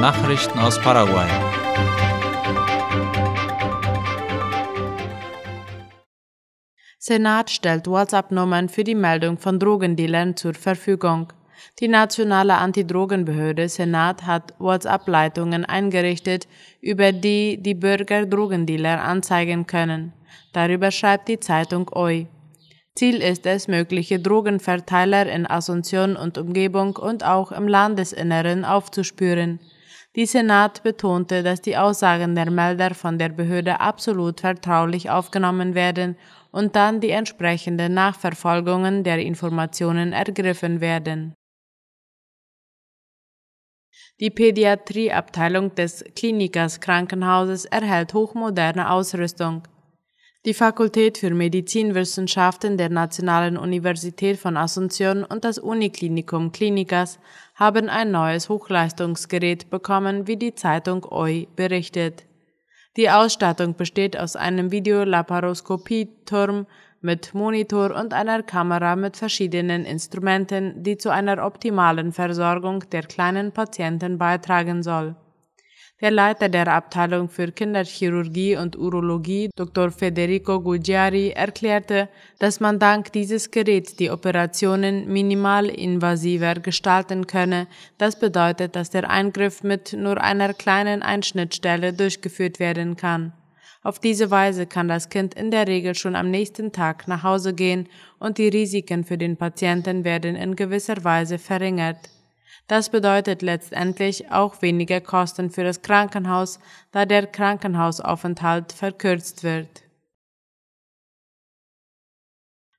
Nachrichten aus Paraguay. Senat stellt WhatsApp-Nummern für die Meldung von Drogendealern zur Verfügung. Die nationale Antidrogenbehörde Senat hat WhatsApp-Leitungen eingerichtet, über die die Bürger Drogendealer anzeigen können. Darüber schreibt die Zeitung OI. Ziel ist es, mögliche Drogenverteiler in Asunción und Umgebung und auch im Landesinneren aufzuspüren. Die Senat betonte, dass die Aussagen der Melder von der Behörde absolut vertraulich aufgenommen werden und dann die entsprechenden Nachverfolgungen der Informationen ergriffen werden. Die Pädiatrieabteilung des Klinikas Krankenhauses erhält hochmoderne Ausrüstung. Die Fakultät für Medizinwissenschaften der Nationalen Universität von Asunción und das Uniklinikum Klinikas haben ein neues Hochleistungsgerät bekommen, wie die Zeitung OI berichtet. Die Ausstattung besteht aus einem Videolaparoskopieturm mit Monitor und einer Kamera mit verschiedenen Instrumenten, die zu einer optimalen Versorgung der kleinen Patienten beitragen soll. Der Leiter der Abteilung für Kinderchirurgie und Urologie, Dr. Federico Gugliari, erklärte, dass man dank dieses Geräts die Operationen minimalinvasiver gestalten könne. Das bedeutet, dass der Eingriff mit nur einer kleinen Einschnittstelle durchgeführt werden kann. Auf diese Weise kann das Kind in der Regel schon am nächsten Tag nach Hause gehen und die Risiken für den Patienten werden in gewisser Weise verringert. Das bedeutet letztendlich auch weniger Kosten für das Krankenhaus, da der Krankenhausaufenthalt verkürzt wird.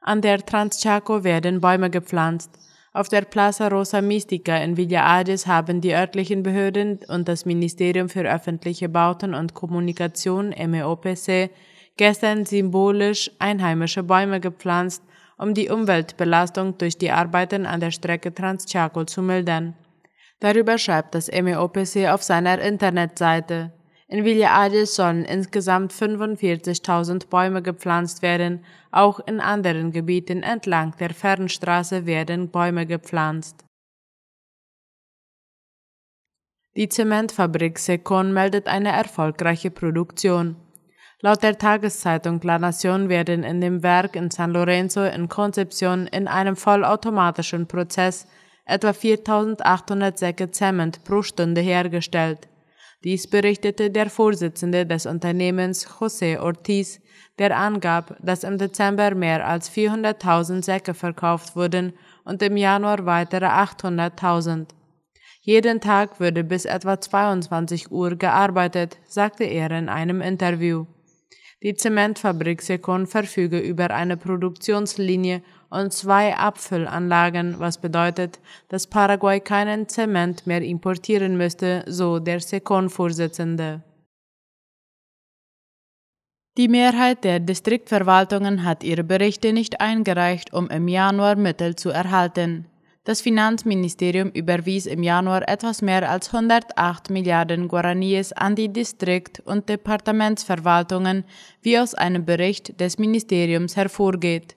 An der Transchaco werden Bäume gepflanzt. Auf der Plaza Rosa Mystica in Villa Ades haben die örtlichen Behörden und das Ministerium für öffentliche Bauten und Kommunikation MEOPC gestern symbolisch einheimische Bäume gepflanzt um die Umweltbelastung durch die Arbeiten an der Strecke Transchaco zu mildern. Darüber schreibt das MEOPC auf seiner Internetseite. In Villa Ades sollen insgesamt 45.000 Bäume gepflanzt werden, auch in anderen Gebieten entlang der Fernstraße werden Bäume gepflanzt. Die Zementfabrik Secon meldet eine erfolgreiche Produktion. Laut der Tageszeitung La Nación werden in dem Werk in San Lorenzo in Concepción in einem vollautomatischen Prozess etwa 4800 Säcke Zement pro Stunde hergestellt. Dies berichtete der Vorsitzende des Unternehmens José Ortiz, der angab, dass im Dezember mehr als 400.000 Säcke verkauft wurden und im Januar weitere 800.000. Jeden Tag würde bis etwa 22 Uhr gearbeitet, sagte er in einem Interview. Die Zementfabrik Secon verfüge über eine Produktionslinie und zwei Abfüllanlagen, was bedeutet, dass Paraguay keinen Zement mehr importieren müsste, so der Secon-Vorsitzende. Die Mehrheit der Distriktverwaltungen hat ihre Berichte nicht eingereicht, um im Januar Mittel zu erhalten. Das Finanzministerium überwies im Januar etwas mehr als 108 Milliarden Guaraníes an die Distrikt- und Departementsverwaltungen, wie aus einem Bericht des Ministeriums hervorgeht.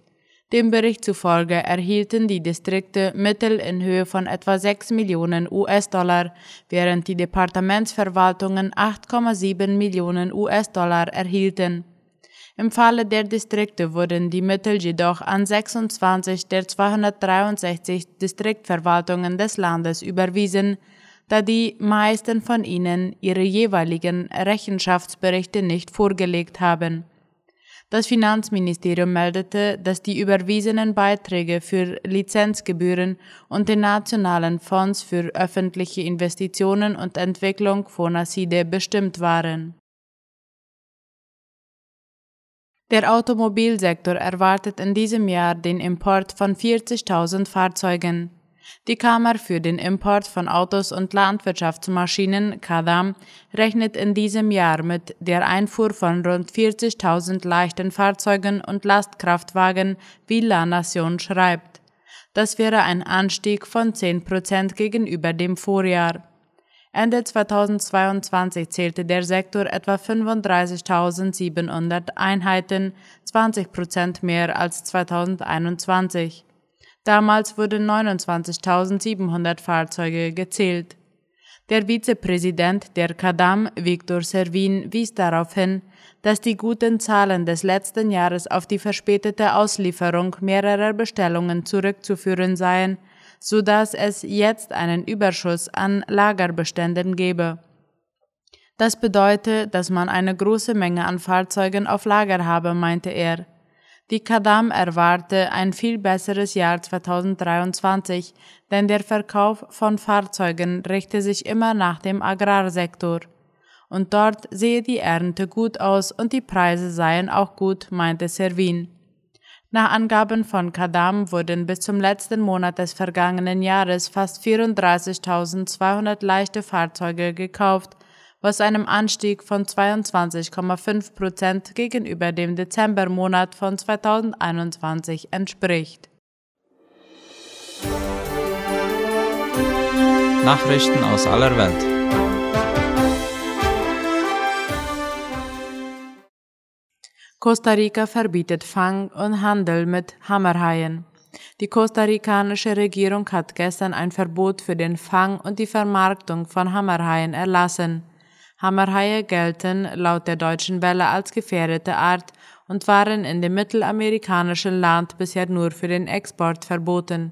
Dem Bericht zufolge erhielten die Distrikte Mittel in Höhe von etwa 6 Millionen US-Dollar, während die Departementsverwaltungen 8,7 Millionen US-Dollar erhielten. Im Falle der Distrikte wurden die Mittel jedoch an 26 der 263 Distriktverwaltungen des Landes überwiesen, da die meisten von ihnen ihre jeweiligen Rechenschaftsberichte nicht vorgelegt haben. Das Finanzministerium meldete, dass die überwiesenen Beiträge für Lizenzgebühren und den nationalen Fonds für öffentliche Investitionen und Entwicklung FONACIDE bestimmt waren. Der Automobilsektor erwartet in diesem Jahr den Import von 40.000 Fahrzeugen. Die Kammer für den Import von Autos und Landwirtschaftsmaschinen (KADAM) rechnet in diesem Jahr mit der Einfuhr von rund 40.000 leichten Fahrzeugen und Lastkraftwagen, wie La Nation schreibt. Das wäre ein Anstieg von 10 Prozent gegenüber dem Vorjahr Ende 2022 zählte der Sektor etwa 35.700 Einheiten, 20 Prozent mehr als 2021. Damals wurden 29.700 Fahrzeuge gezählt. Der Vizepräsident der Kadam, Viktor Servin, wies darauf hin, dass die guten Zahlen des letzten Jahres auf die verspätete Auslieferung mehrerer Bestellungen zurückzuführen seien, so dass es jetzt einen Überschuss an Lagerbeständen gebe. Das bedeutet, dass man eine große Menge an Fahrzeugen auf Lager habe, meinte er. Die Kadam erwarte ein viel besseres Jahr 2023, denn der Verkauf von Fahrzeugen richte sich immer nach dem Agrarsektor. Und dort sehe die Ernte gut aus und die Preise seien auch gut, meinte Servin. Nach Angaben von Kadam wurden bis zum letzten Monat des vergangenen Jahres fast 34.200 leichte Fahrzeuge gekauft, was einem Anstieg von 22,5 Prozent gegenüber dem Dezembermonat von 2021 entspricht. Nachrichten aus aller Welt. Costa Rica verbietet Fang und Handel mit Hammerhaien. Die kostarikanische Regierung hat gestern ein Verbot für den Fang und die Vermarktung von Hammerhaien erlassen. Hammerhaie gelten laut der Deutschen Welle als gefährdete Art und waren in dem mittelamerikanischen Land bisher nur für den Export verboten.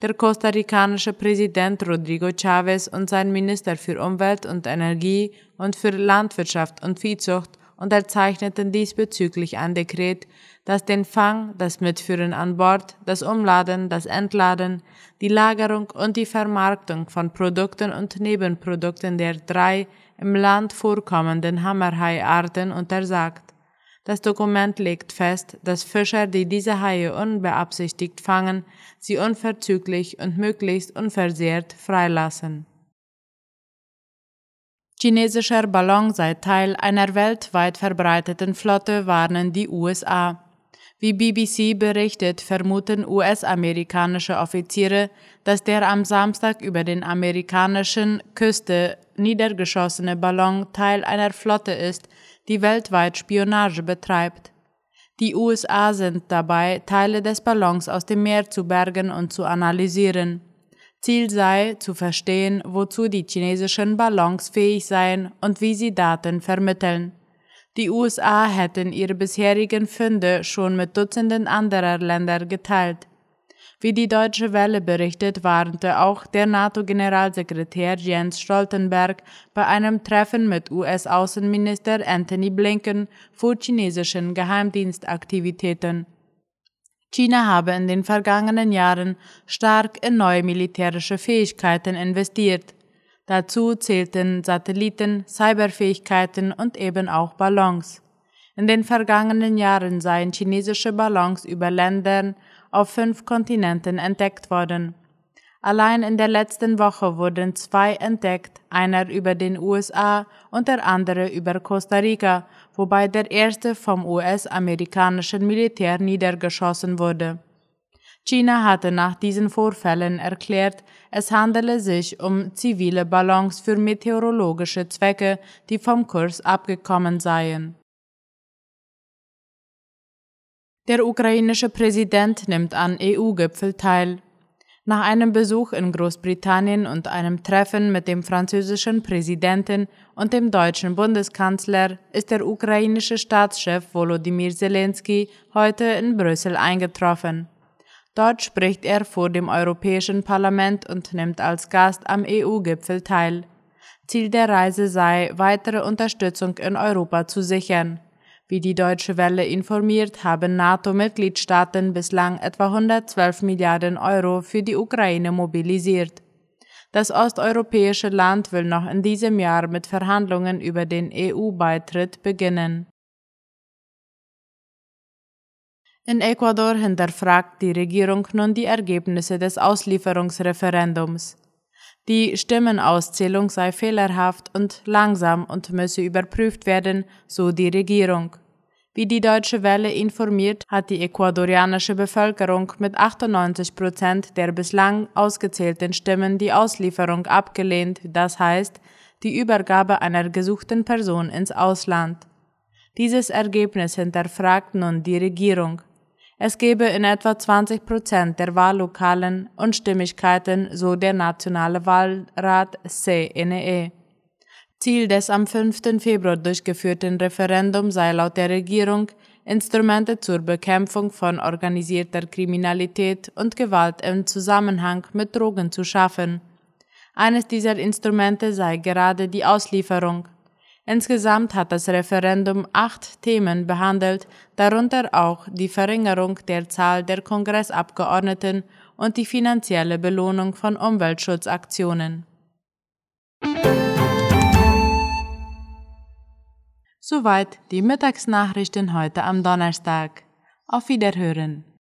Der kostarikanische Präsident Rodrigo Chavez und sein Minister für Umwelt und Energie und für Landwirtschaft und Viehzucht unterzeichneten diesbezüglich ein Dekret, das den Fang, das Mitführen an Bord, das Umladen, das Entladen, die Lagerung und die Vermarktung von Produkten und Nebenprodukten der drei im Land vorkommenden Hammerhaiarten untersagt. Das Dokument legt fest, dass Fischer, die diese Haie unbeabsichtigt fangen, sie unverzüglich und möglichst unversehrt freilassen. Chinesischer Ballon sei Teil einer weltweit verbreiteten Flotte, warnen die USA. Wie BBC berichtet, vermuten US-amerikanische Offiziere, dass der am Samstag über den amerikanischen Küste niedergeschossene Ballon Teil einer Flotte ist, die weltweit Spionage betreibt. Die USA sind dabei, Teile des Ballons aus dem Meer zu bergen und zu analysieren. Ziel sei, zu verstehen, wozu die chinesischen Ballons fähig seien und wie sie Daten vermitteln. Die USA hätten ihre bisherigen Funde schon mit Dutzenden anderer Länder geteilt. Wie die Deutsche Welle berichtet, warnte auch der NATO-Generalsekretär Jens Stoltenberg bei einem Treffen mit US-Außenminister Anthony Blinken vor chinesischen Geheimdienstaktivitäten. China habe in den vergangenen Jahren stark in neue militärische Fähigkeiten investiert. Dazu zählten Satelliten, Cyberfähigkeiten und eben auch Ballons. In den vergangenen Jahren seien chinesische Ballons über Ländern auf fünf Kontinenten entdeckt worden. Allein in der letzten Woche wurden zwei entdeckt, einer über den USA und der andere über Costa Rica, wobei der erste vom US-amerikanischen Militär niedergeschossen wurde. China hatte nach diesen Vorfällen erklärt, es handele sich um zivile Ballons für meteorologische Zwecke, die vom Kurs abgekommen seien. Der ukrainische Präsident nimmt an EU-Gipfel teil. Nach einem Besuch in Großbritannien und einem Treffen mit dem französischen Präsidenten und dem deutschen Bundeskanzler ist der ukrainische Staatschef Volodymyr Zelensky heute in Brüssel eingetroffen. Dort spricht er vor dem Europäischen Parlament und nimmt als Gast am EU-Gipfel teil. Ziel der Reise sei, weitere Unterstützung in Europa zu sichern. Wie die Deutsche Welle informiert, haben NATO-Mitgliedstaaten bislang etwa 112 Milliarden Euro für die Ukraine mobilisiert. Das osteuropäische Land will noch in diesem Jahr mit Verhandlungen über den EU-Beitritt beginnen. In Ecuador hinterfragt die Regierung nun die Ergebnisse des Auslieferungsreferendums. Die Stimmenauszählung sei fehlerhaft und langsam und müsse überprüft werden, so die Regierung. Wie die Deutsche Welle informiert, hat die ecuadorianische Bevölkerung mit 98 Prozent der bislang ausgezählten Stimmen die Auslieferung abgelehnt, das heißt die Übergabe einer gesuchten Person ins Ausland. Dieses Ergebnis hinterfragt nun die Regierung. Es gebe in etwa 20 Prozent der Wahllokalen Unstimmigkeiten, so der Nationale Wahlrat CNE. Ziel des am 5. Februar durchgeführten Referendums sei laut der Regierung, Instrumente zur Bekämpfung von organisierter Kriminalität und Gewalt im Zusammenhang mit Drogen zu schaffen. Eines dieser Instrumente sei gerade die Auslieferung. Insgesamt hat das Referendum acht Themen behandelt, darunter auch die Verringerung der Zahl der Kongressabgeordneten und die finanzielle Belohnung von Umweltschutzaktionen. Soweit die Mittagsnachrichten heute am Donnerstag. Auf Wiederhören.